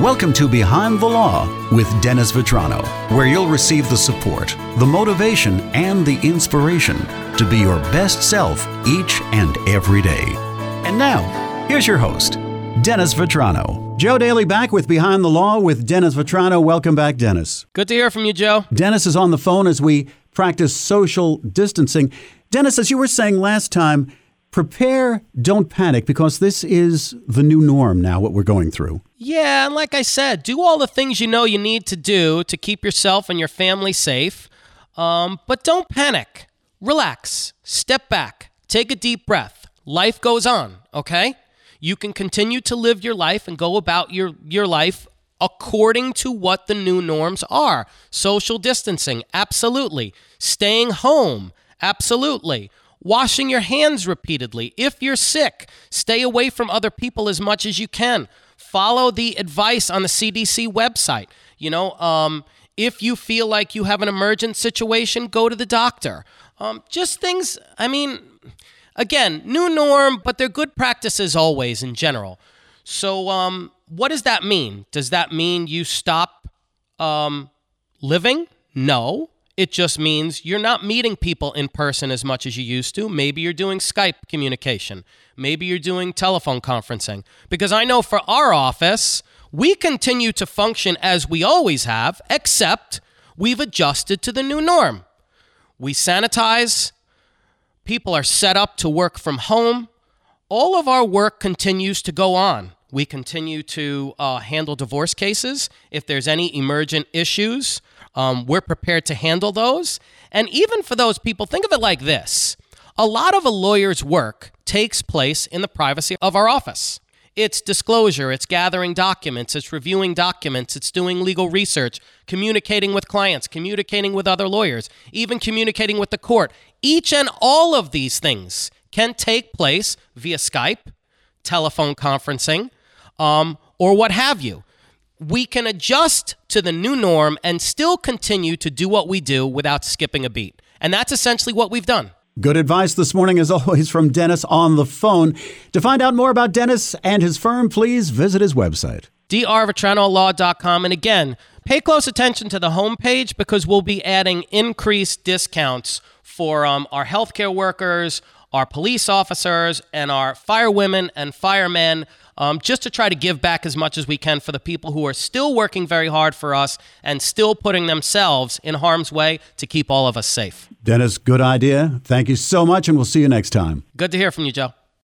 Welcome to Behind the Law with Dennis Vetrano, where you'll receive the support, the motivation, and the inspiration to be your best self each and every day. And now, here's your host, Dennis Vetrano. Joe Daly back with Behind the Law with Dennis Vetrano. Welcome back, Dennis. Good to hear from you, Joe. Dennis is on the phone as we practice social distancing. Dennis, as you were saying last time, prepare, don't panic, because this is the new norm now, what we're going through. Yeah, and like I said, do all the things you know you need to do to keep yourself and your family safe. Um, but don't panic. Relax. Step back. Take a deep breath. Life goes on, okay? You can continue to live your life and go about your, your life according to what the new norms are. Social distancing, absolutely. Staying home, absolutely washing your hands repeatedly. If you're sick, stay away from other people as much as you can. Follow the advice on the CDC website. You know, um, if you feel like you have an emergent situation, go to the doctor. Um, just things, I mean, again, new norm, but they're good practices always in general. So, um, what does that mean? Does that mean you stop um, living? No. It just means you're not meeting people in person as much as you used to. Maybe you're doing Skype communication. Maybe you're doing telephone conferencing. Because I know for our office, we continue to function as we always have, except we've adjusted to the new norm. We sanitize, people are set up to work from home. All of our work continues to go on. We continue to uh, handle divorce cases. If there's any emergent issues, um, we're prepared to handle those. And even for those people, think of it like this a lot of a lawyer's work takes place in the privacy of our office. It's disclosure, it's gathering documents, it's reviewing documents, it's doing legal research, communicating with clients, communicating with other lawyers, even communicating with the court. Each and all of these things can take place via Skype, telephone conferencing, um, or what have you we can adjust to the new norm and still continue to do what we do without skipping a beat. And that's essentially what we've done. Good advice this morning, as always, from Dennis on the phone. To find out more about Dennis and his firm, please visit his website. drvetranololaw.com. And again, pay close attention to the homepage because we'll be adding increased discounts for um, our healthcare workers, our police officers, and our firewomen and firemen um, just to try to give back as much as we can for the people who are still working very hard for us and still putting themselves in harm's way to keep all of us safe. Dennis, good idea. Thank you so much, and we'll see you next time. Good to hear from you, Joe.